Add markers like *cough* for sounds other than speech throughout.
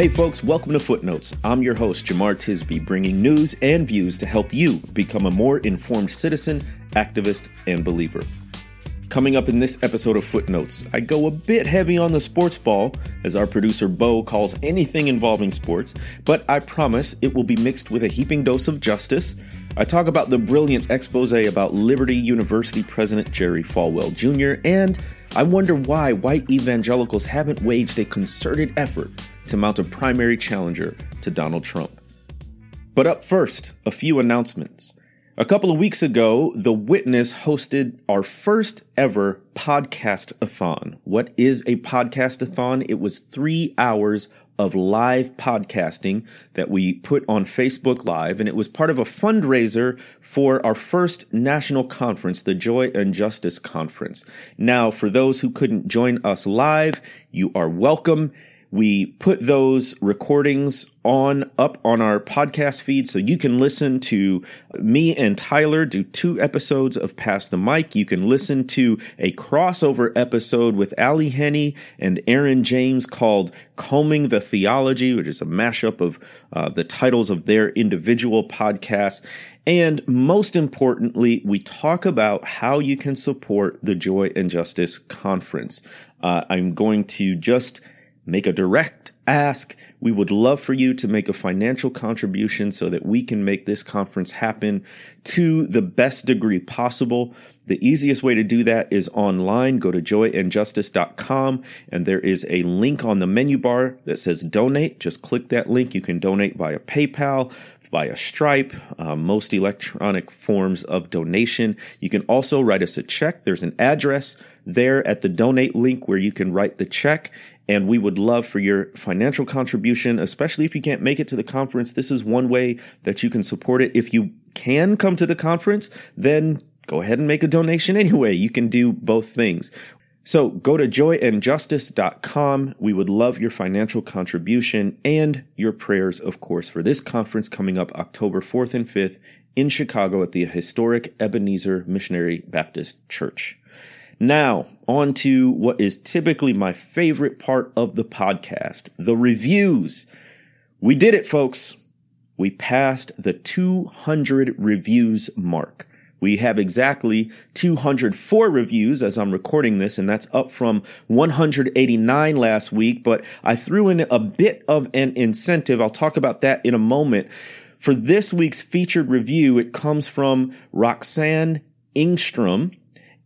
Hey folks, welcome to Footnotes. I'm your host, Jemar Tisby, bringing news and views to help you become a more informed citizen, activist, and believer. Coming up in this episode of Footnotes, I go a bit heavy on the sports ball, as our producer Bo calls anything involving sports, but I promise it will be mixed with a heaping dose of justice. I talk about the brilliant expose about Liberty University President Jerry Falwell Jr., and I wonder why white evangelicals haven't waged a concerted effort to mount a primary challenger to Donald Trump. But up first, a few announcements. A couple of weeks ago, The Witness hosted our first ever podcast-a-thon. What is a podcast-a-thon? It was three hours of live podcasting that we put on Facebook Live, and it was part of a fundraiser for our first national conference, the Joy and Justice Conference. Now, for those who couldn't join us live, you are welcome. We put those recordings on up on our podcast feed so you can listen to me and Tyler do two episodes of Pass the Mic. You can listen to a crossover episode with Ally Henny and Aaron James called Combing the Theology, which is a mashup of uh, the titles of their individual podcasts. And most importantly, we talk about how you can support the Joy and Justice Conference. Uh, I'm going to just make a direct ask. We would love for you to make a financial contribution so that we can make this conference happen to the best degree possible. The easiest way to do that is online. Go to joyandjustice.com and there is a link on the menu bar that says donate. Just click that link. You can donate via PayPal, via Stripe, uh, most electronic forms of donation. You can also write us a check. There's an address there at the donate link where you can write the check and we would love for your financial contribution, especially if you can't make it to the conference. This is one way that you can support it. If you can come to the conference, then go ahead and make a donation *laughs* anyway. You can do both things. So go to joyandjustice.com. We would love your financial contribution and your prayers, of course, for this conference coming up October 4th and 5th in Chicago at the historic Ebenezer Missionary Baptist Church. Now, on to what is typically my favorite part of the podcast the reviews. We did it, folks. We passed the 200 reviews mark. We have exactly 204 reviews as I'm recording this, and that's up from 189 last week. But I threw in a bit of an incentive. I'll talk about that in a moment. For this week's featured review, it comes from Roxanne Ingstrom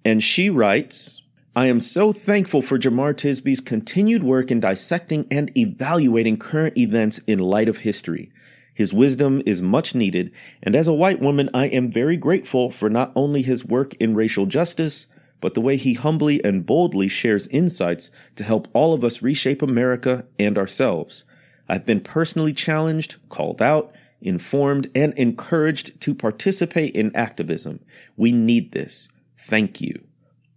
and she writes, I am so thankful for Jemar Tisby's continued work in dissecting and evaluating current events in light of history. His wisdom is much needed, and as a white woman, I am very grateful for not only his work in racial justice, but the way he humbly and boldly shares insights to help all of us reshape America and ourselves. I've been personally challenged, called out, informed, and encouraged to participate in activism. We need this thank you.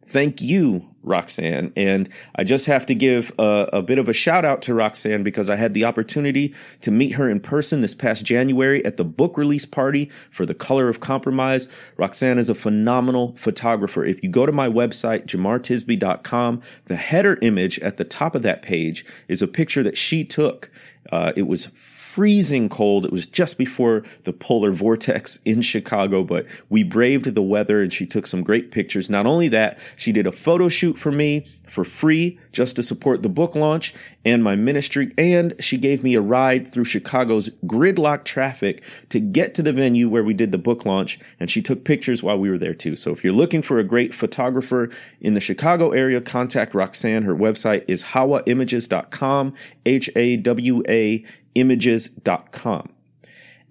Thank you, Roxanne. And I just have to give a, a, bit of a shout out to Roxanne because I had the opportunity to meet her in person this past January at the book release party for The Color of Compromise. Roxanne is a phenomenal photographer. If you go to my website, jemartisby.com, the header image at the top of that page is a picture that she took. Uh, it was freezing cold. It was just before the polar vortex in Chicago, but we braved the weather and she took some great pictures. Not only that, she did a photo shoot for me for free just to support the book launch and my ministry. And she gave me a ride through Chicago's gridlock traffic to get to the venue where we did the book launch. And she took pictures while we were there too. So if you're looking for a great photographer in the Chicago area, contact Roxanne. Her website is hawaimages.com, H A W A images.com.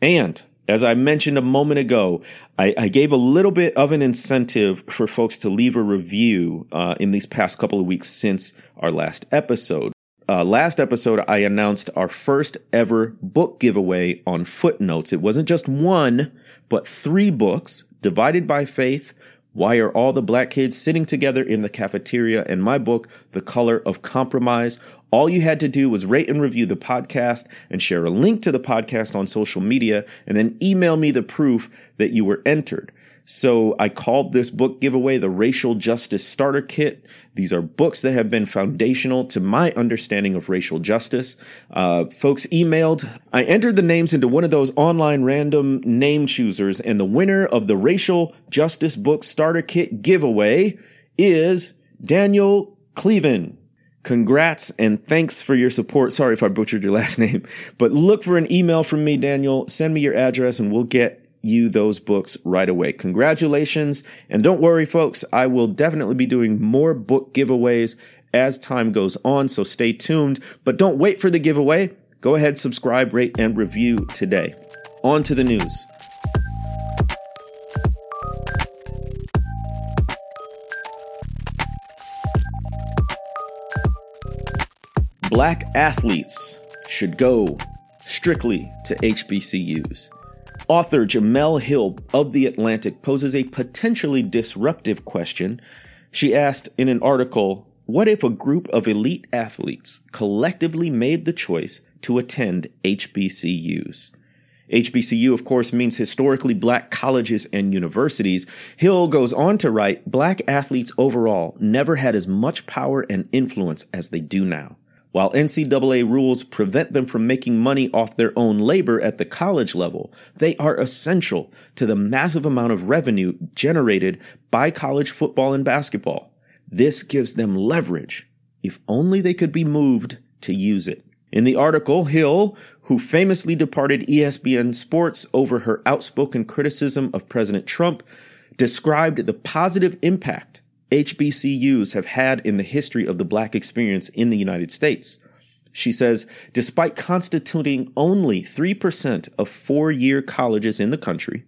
And as I mentioned a moment ago, I, I, gave a little bit of an incentive for folks to leave a review uh, in these past couple of weeks since our last episode. uh, last episode, I announced our first ever book giveaway on Footnotes. It wasn't just one, but three books divided by faith. Why are all the black kids sitting together in the cafeteria? And my book, The Color of Compromise. All you had to do was rate and review the podcast and share a link to the podcast on social media and then email me the proof that you were entered. So I called this book giveaway the Racial Justice Starter Kit. These are books that have been foundational to my understanding of racial justice. Uh, folks emailed. I entered the names into one of those online random name choosers, and the winner of the Racial Justice Book Starter Kit giveaway is Daniel Cleven. Congrats and thanks for your support. Sorry if I butchered your last *laughs* name, but look for an email from me, Daniel. Send me your address and we'll get you those books right away. Congratulations. And don't worry, folks, I will definitely be doing more book giveaways as time goes on, so stay tuned. But don't wait for the giveaway. Go ahead, subscribe, rate, and review today. On to the news. Black athletes should go strictly to HBCUs. Author Jemele Hill of The Atlantic poses a potentially disruptive question. She asked in an article, What if a group of elite athletes collectively made the choice to attend HBCUs? HBCU, of course, means historically black colleges and universities. Hill goes on to write, Black athletes overall never had as much power and influence as they do now. While NCAA rules prevent them from making money off their own labor at the college level, they are essential to the massive amount of revenue generated by college football and basketball. This gives them leverage, if only they could be moved to use it. In the article, Hill, who famously departed ESPN Sports over her outspoken criticism of President Trump, described the positive impact HBCUs have had in the history of the black experience in the United States. She says, despite constituting only 3% of four year colleges in the country,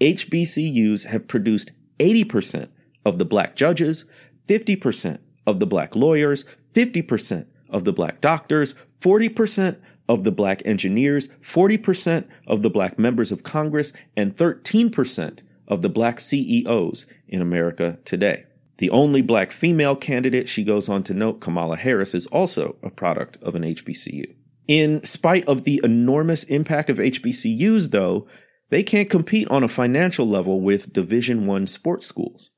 HBCUs have produced 80% of the black judges, 50% of the black lawyers, 50% of the black doctors, 40% of the black engineers, 40% of the black members of Congress, and 13% of the black CEOs in America today. The only black female candidate, she goes on to note, Kamala Harris, is also a product of an HBCU. In spite of the enormous impact of HBCUs, though, they can't compete on a financial level with Division 1 sports schools.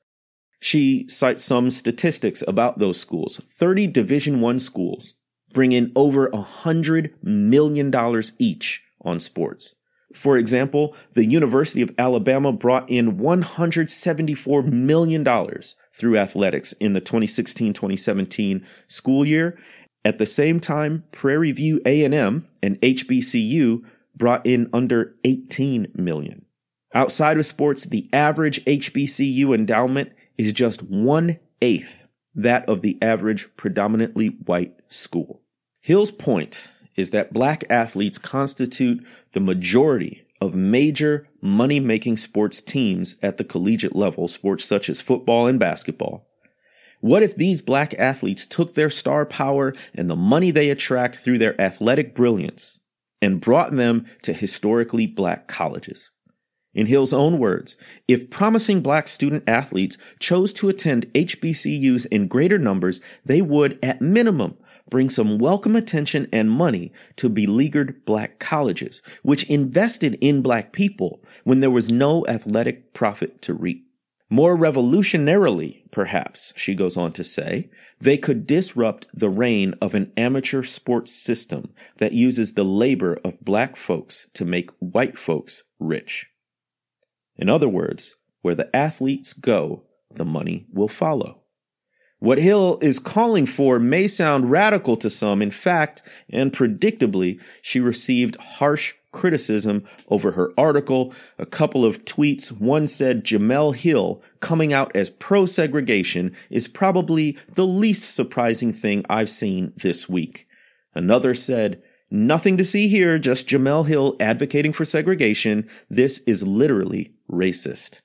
She cites some statistics about those schools. 30 Division 1 schools bring in over $100 million each on sports. For example, the University of Alabama brought in $174 million through athletics in the 2016-2017 school year. At the same time, Prairie View A&M and HBCU brought in under 18 million. Outside of sports, the average HBCU endowment is just one eighth that of the average predominantly white school. Hill's point is that black athletes constitute the majority of major money making sports teams at the collegiate level, sports such as football and basketball. What if these black athletes took their star power and the money they attract through their athletic brilliance and brought them to historically black colleges? In Hill's own words, if promising black student athletes chose to attend HBCUs in greater numbers, they would, at minimum, bring some welcome attention and money to beleaguered black colleges, which invested in black people when there was no athletic profit to reap. More revolutionarily, perhaps, she goes on to say, they could disrupt the reign of an amateur sports system that uses the labor of black folks to make white folks rich. In other words, where the athletes go, the money will follow. What Hill is calling for may sound radical to some. In fact, and predictably, she received harsh criticism over her article, a couple of tweets. One said Jemele Hill coming out as pro segregation is probably the least surprising thing I've seen this week. Another said, Nothing to see here, just Jemele Hill advocating for segregation. This is literally racist.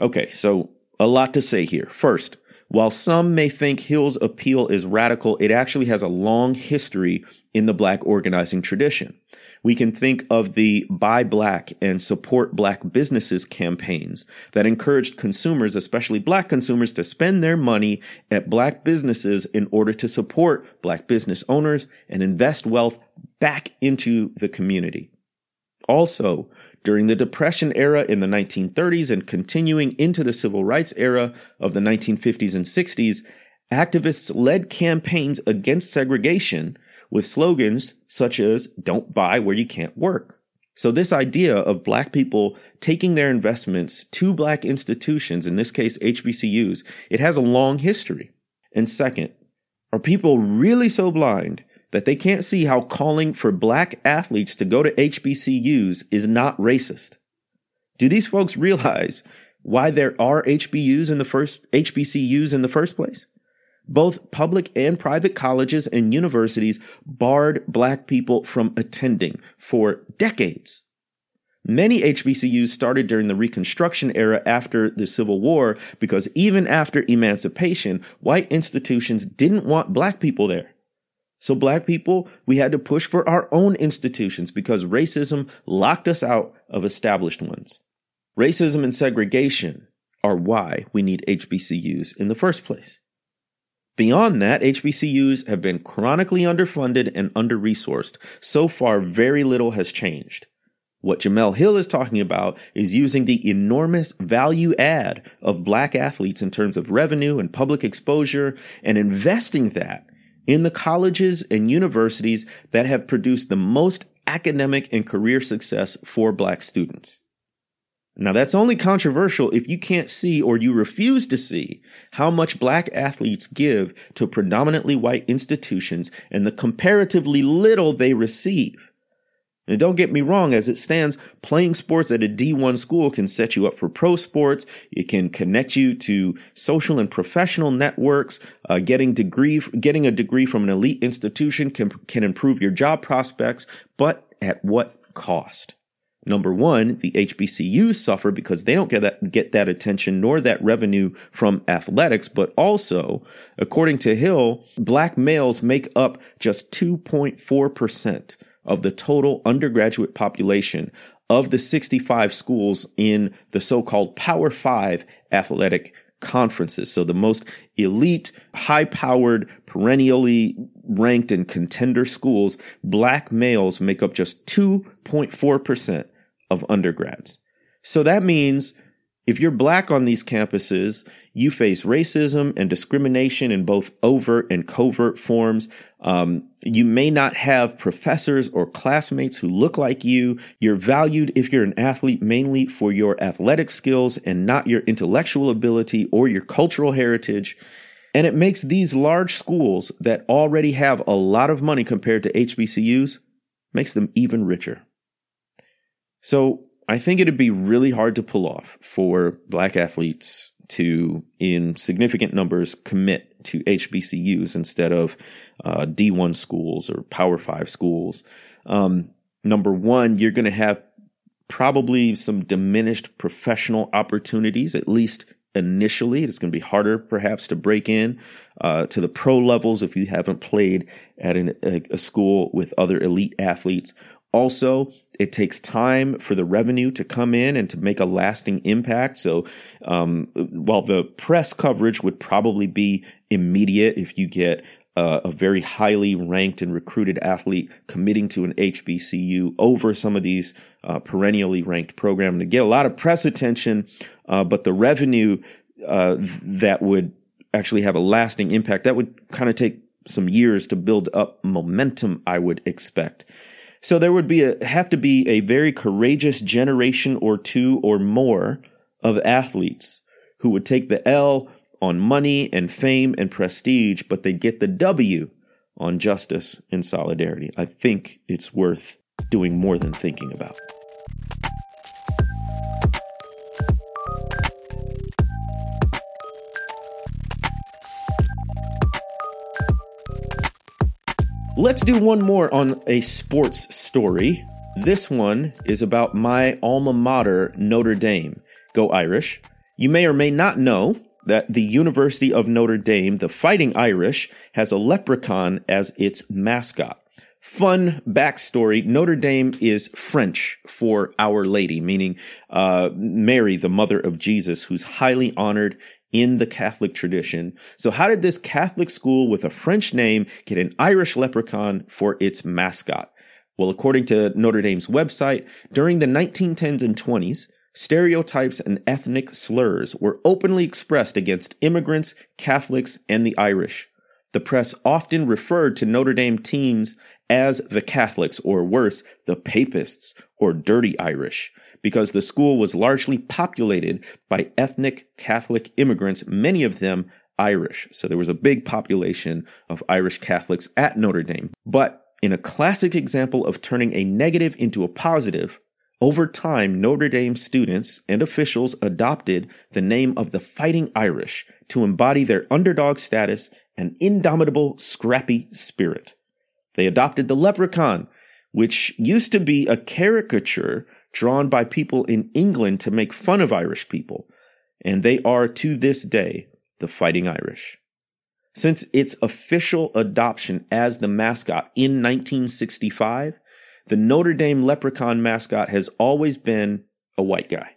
Okay, so a lot to say here. First, While some may think Hill's appeal is radical, it actually has a long history in the black organizing tradition. We can think of the Buy Black and Support Black Businesses campaigns that encouraged consumers, especially black consumers, to spend their money at black businesses in order to support black business owners and invest wealth back into the community. Also, during the Depression era in the 1930s and continuing into the Civil Rights era of the 1950s and 60s, activists led campaigns against segregation with slogans such as don't buy where you can't work. So this idea of black people taking their investments to black institutions, in this case HBCUs, it has a long history. And second, are people really so blind that they can't see how calling for black athletes to go to HBCUs is not racist? Do these folks realize why there are HBUs in the first HBCUs in the first place? Both public and private colleges and universities barred black people from attending for decades. Many HBCUs started during the Reconstruction era after the Civil War because even after emancipation, white institutions didn't want black people there. So, black people, we had to push for our own institutions because racism locked us out of established ones. Racism and segregation are why we need HBCUs in the first place. Beyond that, HBCUs have been chronically underfunded and under resourced. So far, very little has changed. What Jemele Hill is talking about is using the enormous value add of black athletes in terms of revenue and public exposure and investing that in the colleges and universities that have produced the most academic and career success for black students. Now, that's only controversial if you can't see or you refuse to see how much black athletes give to predominantly white institutions and the comparatively little they receive. And don't get me wrong, as it stands, playing sports at a D1 school can set you up for pro sports. It can connect you to social and professional networks. Uh, getting degree, getting a degree from an elite institution can, can improve your job prospects, but at what cost? Number one, the HBCUs suffer because they don't get that, get that attention nor that revenue from athletics. But also, according to Hill, black males make up just 2.4% of the total undergraduate population of the 65 schools in the so-called Power Five athletic conferences. So the most elite, high powered, perennially ranked and contender schools, black males make up just 2.4% of undergrads. So that means if you're black on these campuses, you face racism and discrimination in both overt and covert forms. Um, you may not have professors or classmates who look like you. You're valued if you're an athlete mainly for your athletic skills and not your intellectual ability or your cultural heritage. And it makes these large schools that already have a lot of money compared to HBCUs, makes them even richer. So I think it'd be really hard to pull off for black athletes to, in significant numbers, commit to HBCUs instead of uh, D1 schools or Power Five schools. Um, number one, you're going to have probably some diminished professional opportunities, at least initially. It's going to be harder, perhaps, to break in uh, to the pro levels if you haven't played at an, a, a school with other elite athletes. Also, it takes time for the revenue to come in and to make a lasting impact. So, um, while the press coverage would probably be immediate if you get uh, a very highly ranked and recruited athlete committing to an HBCU over some of these uh, perennially ranked programs to get a lot of press attention, uh, but the revenue uh, that would actually have a lasting impact that would kind of take some years to build up momentum. I would expect. So there would be a, have to be a very courageous generation or two or more of athletes who would take the L on money and fame and prestige, but they get the W on justice and solidarity. I think it's worth doing more than thinking about. Let's do one more on a sports story. This one is about my alma mater, Notre Dame. Go Irish. You may or may not know that the University of Notre Dame, the Fighting Irish, has a leprechaun as its mascot. Fun backstory Notre Dame is French for Our Lady, meaning uh, Mary, the mother of Jesus, who's highly honored in the Catholic tradition. So, how did this Catholic school with a French name get an Irish leprechaun for its mascot? Well, according to Notre Dame's website, during the 1910s and 20s, stereotypes and ethnic slurs were openly expressed against immigrants, Catholics, and the Irish. The press often referred to Notre Dame teams as the Catholics, or worse, the Papists, or Dirty Irish, because the school was largely populated by ethnic Catholic immigrants, many of them Irish. So there was a big population of Irish Catholics at Notre Dame. But in a classic example of turning a negative into a positive, over time, Notre Dame students and officials adopted the name of the Fighting Irish to embody their underdog status and indomitable, scrappy spirit. They adopted the leprechaun, which used to be a caricature drawn by people in England to make fun of Irish people, and they are to this day the Fighting Irish. Since its official adoption as the mascot in 1965, the Notre Dame Leprechaun mascot has always been a white guy.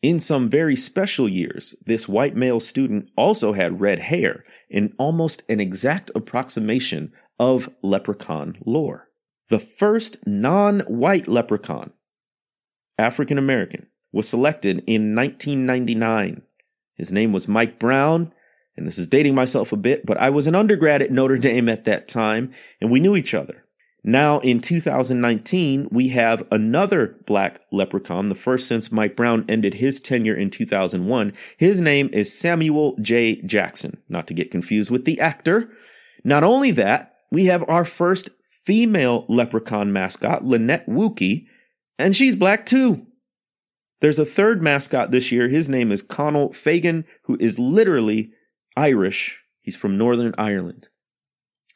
In some very special years, this white male student also had red hair in almost an exact approximation of leprechaun lore. The first non white leprechaun, African American, was selected in 1999. His name was Mike Brown, and this is dating myself a bit, but I was an undergrad at Notre Dame at that time, and we knew each other. Now, in 2019, we have another black leprechaun, the first since Mike Brown ended his tenure in 2001. His name is Samuel J. Jackson, not to get confused with the actor. Not only that, we have our first female leprechaun mascot, Lynnette Wukie, and she's black too. There's a third mascot this year. His name is Conall Fagan, who is literally Irish. He's from Northern Ireland.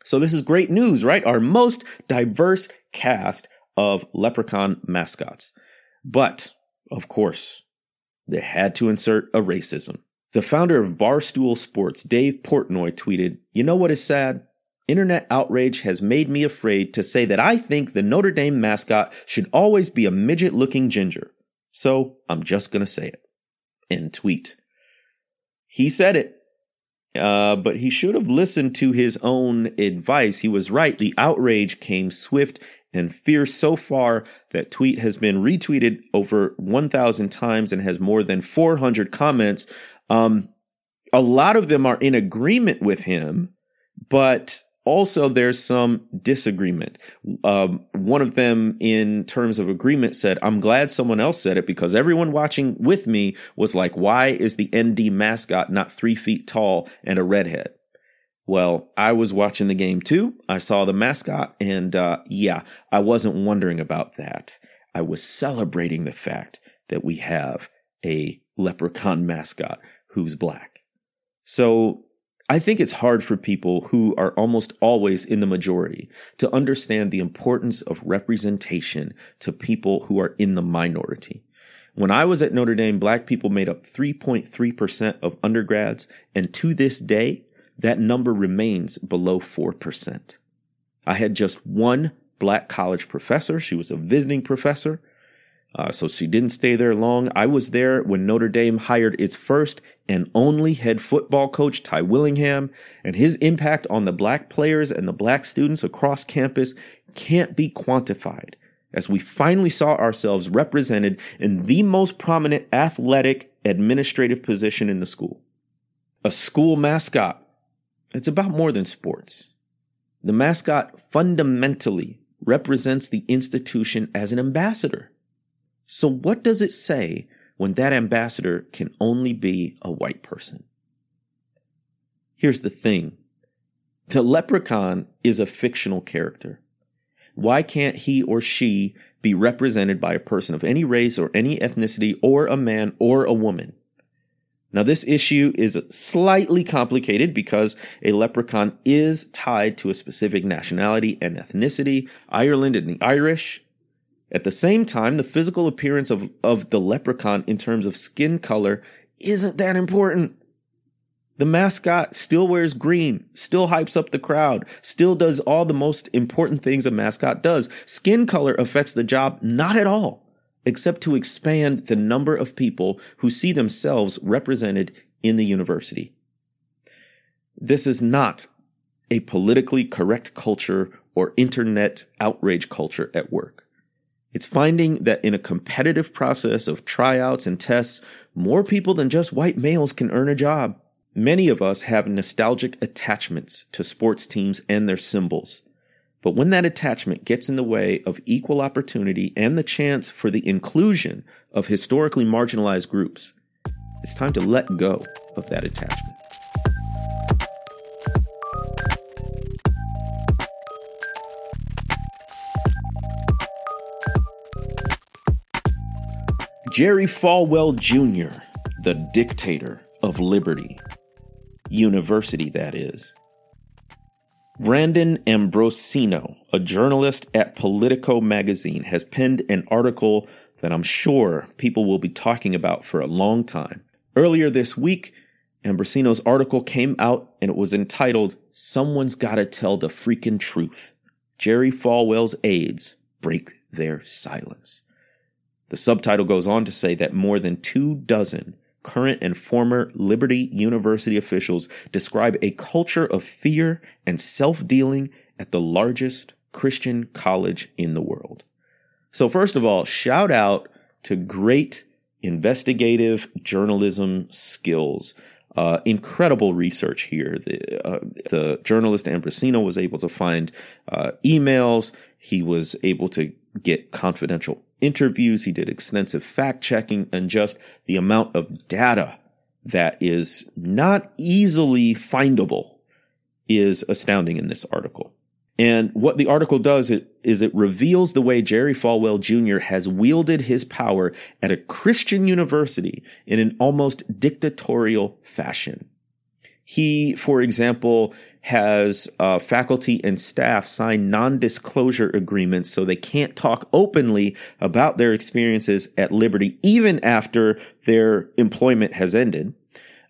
So this is great news, right? Our most diverse cast of leprechaun mascots. But, of course, they had to insert a racism. The founder of Barstool Sports, Dave Portnoy, tweeted, You know what is sad? Internet outrage has made me afraid to say that I think the Notre Dame mascot should always be a midget looking ginger. So I'm just going to say it. End tweet. He said it. Uh, but he should have listened to his own advice. He was right. The outrage came swift and fierce so far that tweet has been retweeted over 1,000 times and has more than 400 comments. Um, a lot of them are in agreement with him, but also there's some disagreement. Um, one of them, in terms of agreement, said, I'm glad someone else said it because everyone watching with me was like, why is the ND mascot not three feet tall and a redhead? Well, I was watching the game too. I saw the mascot, and uh, yeah, I wasn't wondering about that. I was celebrating the fact that we have a leprechaun mascot who's black. So I think it's hard for people who are almost always in the majority to understand the importance of representation to people who are in the minority. When I was at Notre Dame, black people made up 3.3% of undergrads, and to this day, that number remains below 4%. I had just one black college professor. She was a visiting professor. Uh, so she didn't stay there long. I was there when Notre Dame hired its first and only head football coach, Ty Willingham, and his impact on the black players and the black students across campus can't be quantified as we finally saw ourselves represented in the most prominent athletic administrative position in the school. A school mascot. It's about more than sports. The mascot fundamentally represents the institution as an ambassador. So, what does it say when that ambassador can only be a white person? Here's the thing the leprechaun is a fictional character. Why can't he or she be represented by a person of any race or any ethnicity or a man or a woman? Now, this issue is slightly complicated because a leprechaun is tied to a specific nationality and ethnicity. Ireland and the Irish at the same time, the physical appearance of, of the leprechaun in terms of skin color isn't that important. The mascot still wears green, still hypes up the crowd, still does all the most important things a mascot does. Skin color affects the job not at all, except to expand the number of people who see themselves represented in the university. This is not a politically correct culture or internet outrage culture at work. It's finding that in a competitive process of tryouts and tests, more people than just white males can earn a job. Many of us have nostalgic attachments to sports teams and their symbols. But when that attachment gets in the way of equal opportunity and the chance for the inclusion of historically marginalized groups, it's time to let go of that attachment. Jerry Falwell Jr., the dictator of liberty. University, that is. Brandon Ambrosino, a journalist at Politico magazine, has penned an article that I'm sure people will be talking about for a long time. Earlier this week, Ambrosino's article came out and it was entitled, Someone's Gotta Tell the Freaking Truth. Jerry Falwell's aides break their silence. The subtitle goes on to say that more than two dozen current and former Liberty University officials describe a culture of fear and self dealing at the largest Christian college in the world. So, first of all, shout out to great investigative journalism skills. Uh, incredible research here. The, uh, the journalist Ambrosino was able to find uh, emails. He was able to get confidential interviews, he did extensive fact checking, and just the amount of data that is not easily findable is astounding in this article. And what the article does is it reveals the way Jerry Falwell Jr. has wielded his power at a Christian university in an almost dictatorial fashion. He, for example, has uh, faculty and staff sign non-disclosure agreements so they can't talk openly about their experiences at Liberty even after their employment has ended.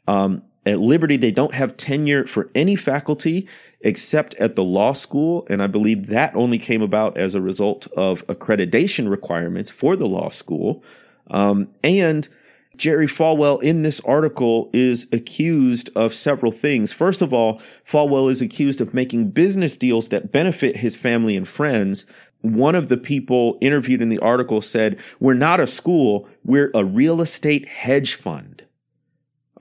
Um, at Liberty, they don't have tenure for any faculty except at the law school, and I believe that only came about as a result of accreditation requirements for the law school. Um, and Jerry Falwell in this article is accused of several things. First of all, Falwell is accused of making business deals that benefit his family and friends. One of the people interviewed in the article said, We're not a school, we're a real estate hedge fund.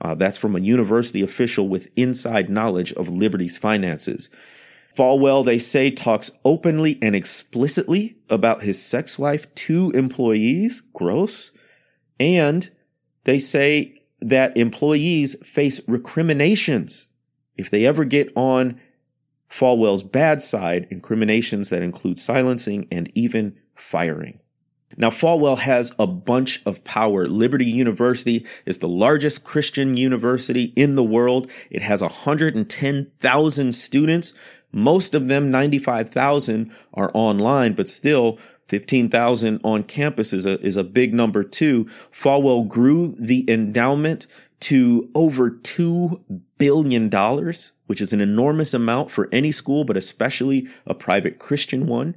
Uh, that's from a university official with inside knowledge of Liberty's finances. Falwell, they say, talks openly and explicitly about his sex life to employees. Gross. And they say that employees face recriminations if they ever get on Falwell's bad side, incriminations that include silencing and even firing. Now, Falwell has a bunch of power. Liberty University is the largest Christian university in the world. It has 110,000 students. Most of them, 95,000, are online, but still, 15,000 on campus is a, is a big number too. Falwell grew the endowment to over $2 billion, which is an enormous amount for any school, but especially a private Christian one.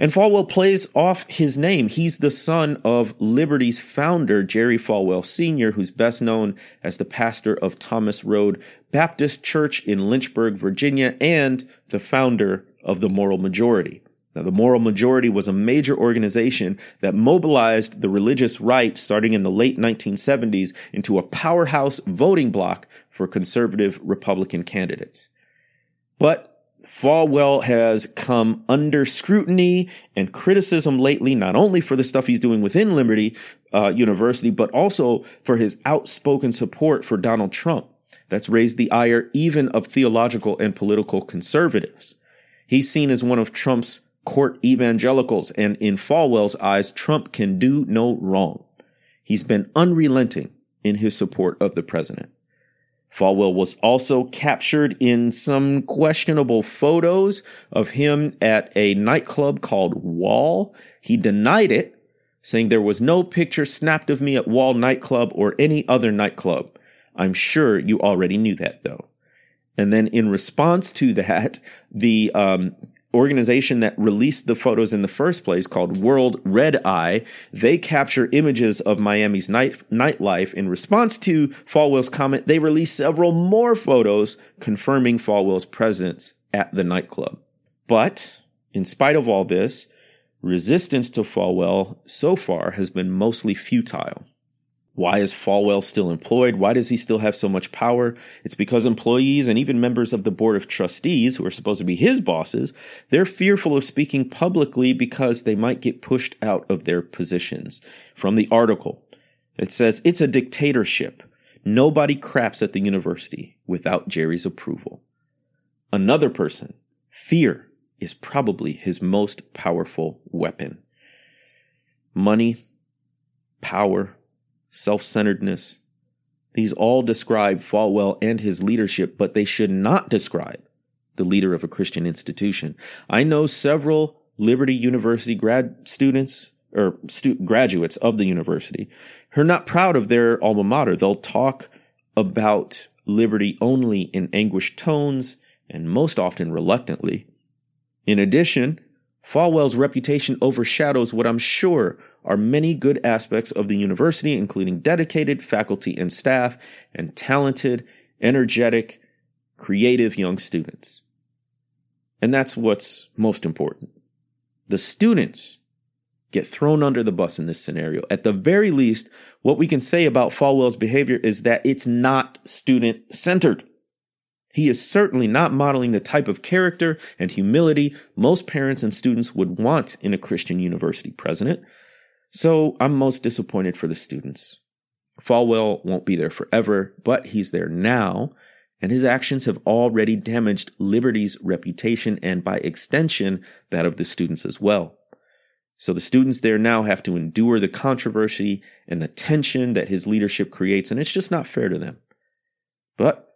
And Falwell plays off his name. He's the son of Liberty's founder, Jerry Falwell Sr., who's best known as the pastor of Thomas Road Baptist Church in Lynchburg, Virginia, and the founder of the Moral Majority. Now, the Moral Majority was a major organization that mobilized the religious right starting in the late 1970s into a powerhouse voting bloc for conservative Republican candidates. But Falwell has come under scrutiny and criticism lately, not only for the stuff he's doing within Liberty uh, University, but also for his outspoken support for Donald Trump. That's raised the ire even of theological and political conservatives. He's seen as one of Trump's court evangelicals, and in Falwell's eyes, Trump can do no wrong. He's been unrelenting in his support of the president. Falwell was also captured in some questionable photos of him at a nightclub called Wall. He denied it, saying there was no picture snapped of me at Wall nightclub or any other nightclub. I'm sure you already knew that though. And then in response to that, the um, organization that released the photos in the first place called World Red Eye, they capture images of Miami's night nightlife. In response to Falwell's comment, they released several more photos confirming Falwell's presence at the nightclub. But in spite of all this, resistance to Falwell so far has been mostly futile. Why is Falwell still employed? Why does he still have so much power? It's because employees and even members of the board of trustees, who are supposed to be his bosses, they're fearful of speaking publicly because they might get pushed out of their positions. From the article, it says it's a dictatorship. Nobody craps at the university without Jerry's approval. Another person, fear is probably his most powerful weapon. Money, power, self centeredness. These all describe Falwell and his leadership, but they should not describe the leader of a Christian institution. I know several Liberty University grad students or stu- graduates of the university who are not proud of their alma mater. They'll talk about liberty only in anguished tones and most often reluctantly. In addition, Falwell's reputation overshadows what I'm sure are many good aspects of the university, including dedicated faculty and staff and talented, energetic, creative young students. And that's what's most important. The students get thrown under the bus in this scenario. At the very least, what we can say about Falwell's behavior is that it's not student centered. He is certainly not modeling the type of character and humility most parents and students would want in a Christian university president. So I'm most disappointed for the students. Falwell won't be there forever, but he's there now, and his actions have already damaged Liberty's reputation and by extension, that of the students as well. So the students there now have to endure the controversy and the tension that his leadership creates, and it's just not fair to them. But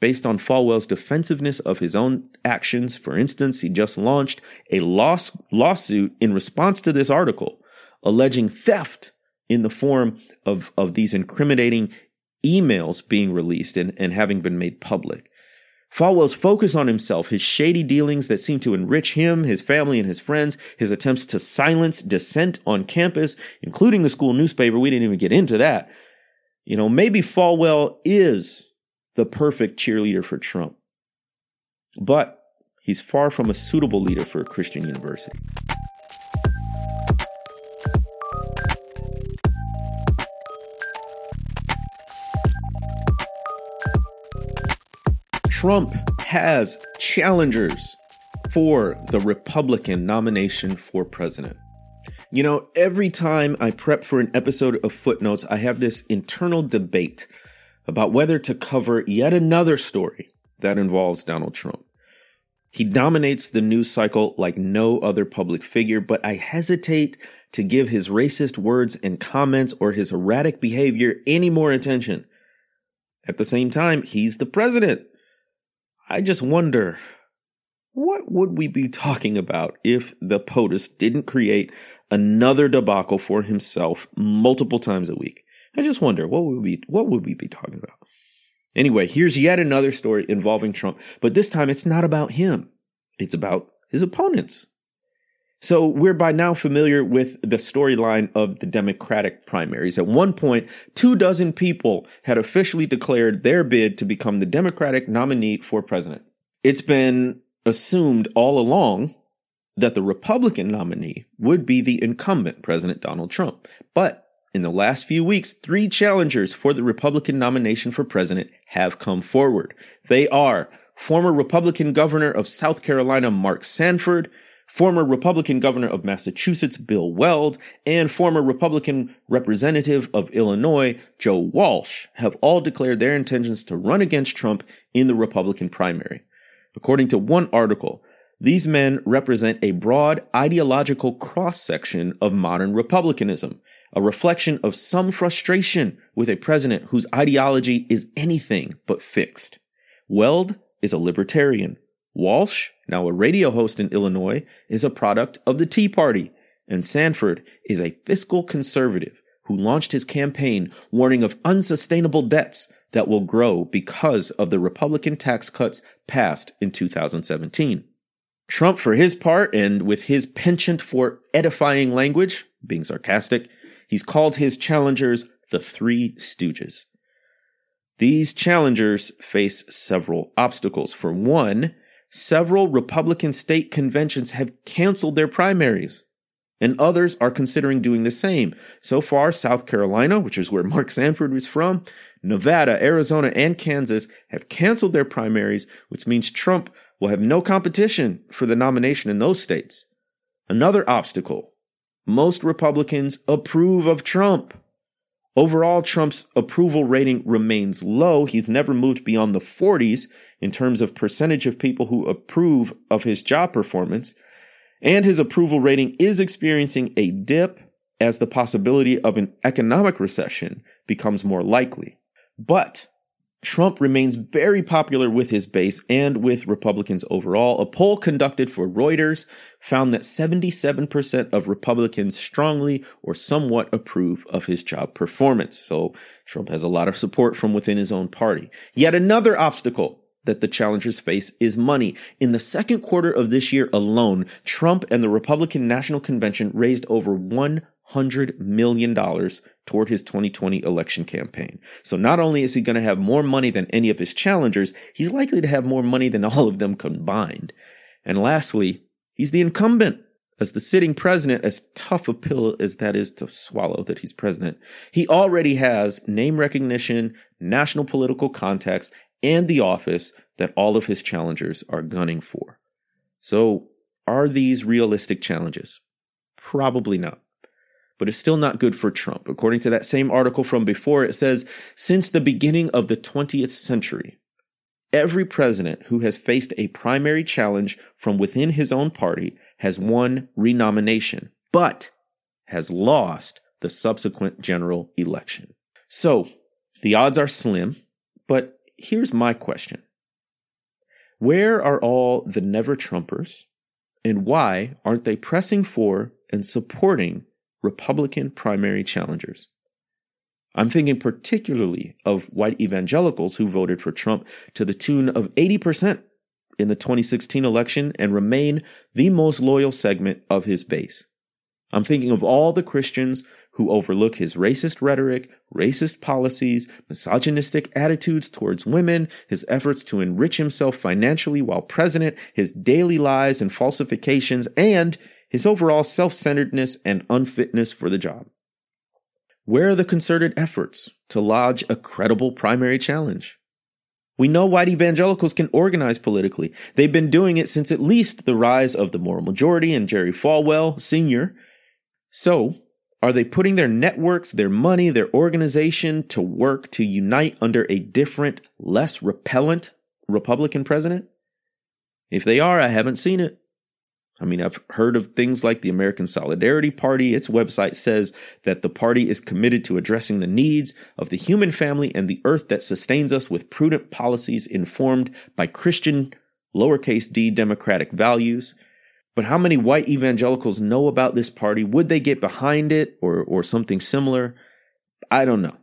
based on Falwell's defensiveness of his own actions. For instance, he just launched a loss, lawsuit in response to this article alleging theft in the form of, of these incriminating emails being released and, and having been made public. Falwell's focus on himself, his shady dealings that seem to enrich him, his family, and his friends, his attempts to silence dissent on campus, including the school newspaper, we didn't even get into that. You know, maybe Falwell is the perfect cheerleader for Trump. But he's far from a suitable leader for a Christian university. Trump has challengers for the Republican nomination for president. You know, every time I prep for an episode of Footnotes, I have this internal debate about whether to cover yet another story that involves Donald Trump. He dominates the news cycle like no other public figure, but I hesitate to give his racist words and comments or his erratic behavior any more attention. At the same time, he's the president. I just wonder what would we be talking about if the POTUS didn't create another debacle for himself multiple times a week? I just wonder what would we what would we be talking about? Anyway, here's yet another story involving Trump, but this time it's not about him. It's about his opponents. So we're by now familiar with the storyline of the Democratic primaries. At one point, two dozen people had officially declared their bid to become the Democratic nominee for president. It's been assumed all along that the Republican nominee would be the incumbent President Donald Trump. But in the last few weeks, three challengers for the Republican nomination for president have come forward. They are former Republican governor of South Carolina, Mark Sanford, former Republican governor of Massachusetts, Bill Weld, and former Republican representative of Illinois, Joe Walsh, have all declared their intentions to run against Trump in the Republican primary. According to one article, these men represent a broad ideological cross section of modern republicanism, a reflection of some frustration with a president whose ideology is anything but fixed. Weld is a libertarian. Walsh, now a radio host in Illinois, is a product of the Tea Party. And Sanford is a fiscal conservative who launched his campaign warning of unsustainable debts that will grow because of the Republican tax cuts passed in 2017. Trump, for his part, and with his penchant for edifying language, being sarcastic, he's called his challengers the Three Stooges. These challengers face several obstacles. For one, several Republican state conventions have canceled their primaries, and others are considering doing the same. So far, South Carolina, which is where *laughs* Mark Sanford was from, Nevada, Arizona, and Kansas have canceled their primaries, which means Trump will have no competition for the nomination in those states. Another obstacle most Republicans approve of Trump. Overall, Trump's approval rating remains low. He's never moved beyond the 40s in terms of percentage of people who approve of his job performance. And his approval rating is experiencing a dip as the possibility of an economic recession becomes more likely. But Trump remains very popular with his base and with Republicans overall. A poll conducted for Reuters found that 77% of Republicans strongly or somewhat approve of his job performance. So Trump has a lot of support from within his own party. Yet another obstacle that the challengers face is money. In the second quarter of this year alone, Trump and the Republican National Convention raised over $100 million toward his 2020 election campaign. So not only is he going to have more money than any of his challengers, he's likely to have more money than all of them combined. And lastly, he's the incumbent. As the sitting president, as tough a pill as that is to swallow that he's president, he already has name recognition, national political contacts, and the office that all of his challengers are gunning for. So, are these realistic challenges? Probably not but it's still not good for Trump. According to that same article from before, it says since the beginning of the 20th century, every president who has faced a primary challenge from within his own party has won renomination, but has lost the subsequent general election. So the odds are slim, but here's my question Where are all the never Trumpers, and why aren't they pressing for and supporting Republican primary challengers. I'm thinking particularly of white evangelicals who voted for Trump to the tune of 80% in the 2016 election and remain the most loyal segment of his base. I'm thinking of all the Christians who overlook his racist rhetoric, racist policies, misogynistic attitudes towards women, his efforts to enrich himself financially while president, his daily lies and falsifications, and his overall self centeredness and unfitness for the job. Where are the concerted efforts to lodge a credible primary challenge? We know white evangelicals can organize politically. They've been doing it since at least the rise of the moral majority and Jerry Falwell Sr. So, are they putting their networks, their money, their organization to work to unite under a different, less repellent Republican president? If they are, I haven't seen it. I mean, I've heard of things like the American Solidarity Party. Its website says that the party is committed to addressing the needs of the human family and the earth that sustains us with prudent policies informed by Christian, lowercase d, democratic values. But how many white evangelicals know about this party? Would they get behind it or, or something similar? I don't know.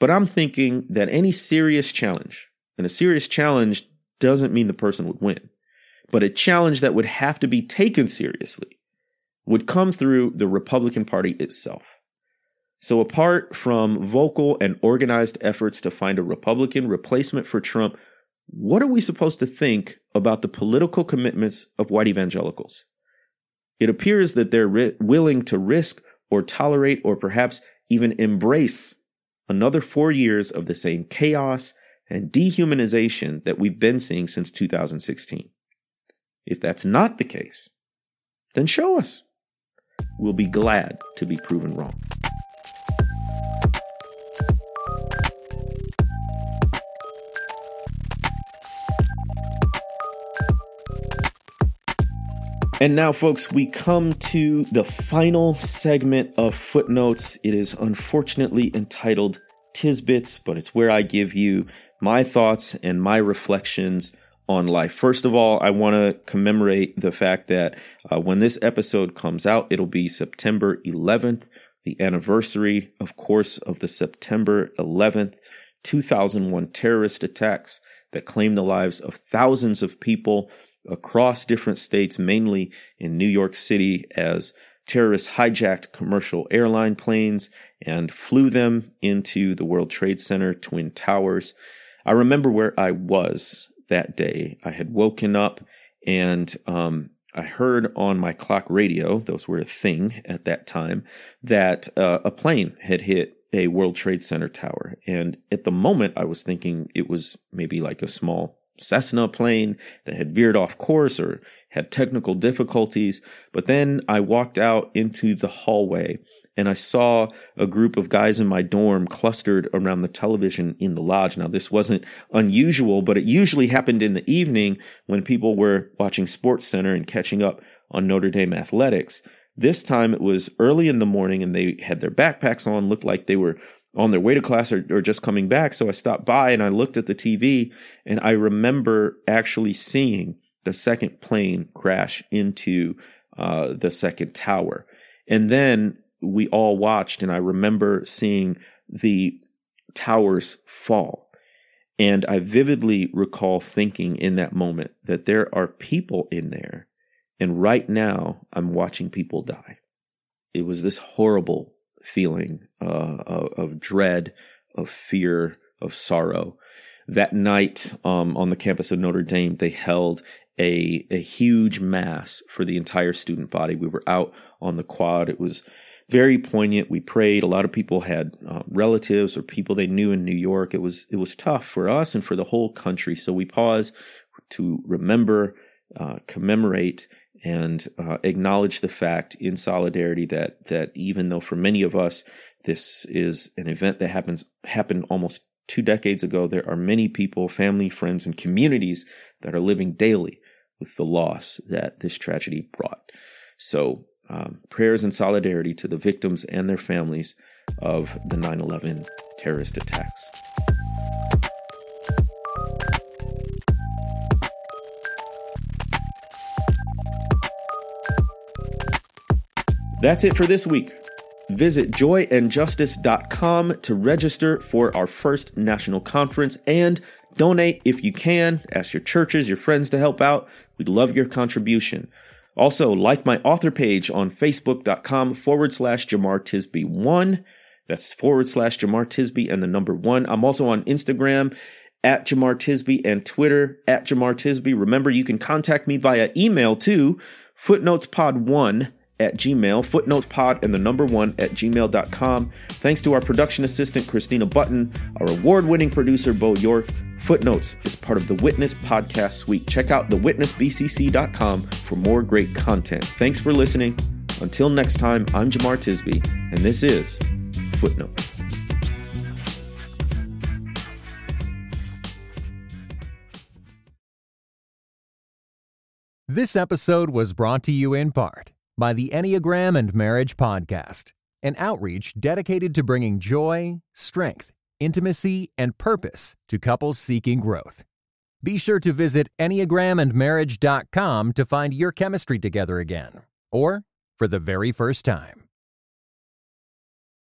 But I'm thinking that any serious challenge, and a serious challenge doesn't mean the person would win but a challenge that would have to be taken seriously would come through the Republican Party itself. So, apart from vocal and organized efforts to find a Republican replacement for Trump, what are we supposed to think about the political commitments of white evangelicals? It appears that they're ri- willing to risk or tolerate or perhaps even embrace another four years of the same chaos and dehumanization that we've been seeing since 2016. If that's not the case, then show us. We'll be glad to be proven wrong. And now, folks, we come to the final segment of footnotes. It is unfortunately entitled Tisbits, but it's where I give you my thoughts and my reflections on life. First of all, I want to commemorate the fact that uh, when this episode comes out, it'll be September 11th, the anniversary, of course, of the September 11th, 2001 terrorist attacks that claimed the lives of thousands of people across different states, mainly in New York City, as terrorists hijacked commercial airline planes and flew them into the World Trade Center Twin Towers. I remember where I was that day. I had woken up and um, I heard on my clock radio, those were a thing at that time, that uh, a plane had hit a World Trade Center tower. And at the moment, I was thinking it was maybe like a small Cessna plane that had veered off course or had technical difficulties. But then I walked out into the hallway and I saw a group of guys in my dorm clustered around the television in the lodge. Now, this wasn't unusual, but it usually happened in the evening when people were watching Sports Center and catching up on Notre Dame athletics. This time it was early in the morning and they had their backpacks on, looked like they were on their way to class or, or just coming back. So I stopped by and I looked at the TV and I remember actually seeing the second plane crash into uh, the second tower. And then we all watched, and I remember seeing the towers fall. And I vividly recall thinking in that moment that there are people in there, and right now I'm watching people die. It was this horrible feeling uh, of, of, dread, of fear, of sorrow. That night um, on the campus of Notre Dame, they held a, a huge mass for the entire student body. We were out on the quad. It was very poignant. We prayed. A lot of people had uh, relatives or people they knew in New York. It was it was tough for us and for the whole country. So we pause to remember, uh, commemorate, and uh, acknowledge the fact in solidarity that that even though for many of us this is an event that happens happened almost two decades ago, there are many people, family, friends, and communities that are living daily with the loss that this tragedy brought. So um, prayers and solidarity to the victims and their families of the 9 11 terrorist attacks. That's it for this week. Visit joyandjustice.com to register for our first national conference and donate if you can. Ask your churches, your friends to help out. We'd love your contribution. Also, like my author page on facebook.com forward slash Jemar Tisby one. That's forward slash Jemar Tisby and the number one. I'm also on Instagram at Jemar Tisby and Twitter at Jemar Tisby. Remember, you can contact me via email too, footnotespod1 at gmail, footnotespod and the number one at gmail.com. Thanks to our production assistant, Christina Button, our award winning producer, Bo York. Footnotes is part of the Witness podcast suite. Check out thewitnessbcc.com for more great content. Thanks for listening. Until next time, I'm Jemar Tisby, and this is Footnotes. This episode was brought to you in part by the Enneagram and Marriage Podcast, an outreach dedicated to bringing joy, strength, intimacy, and purpose to couples seeking growth. Be sure to visit EnneagramandMarriage.com to find your chemistry together again, or for the very first time.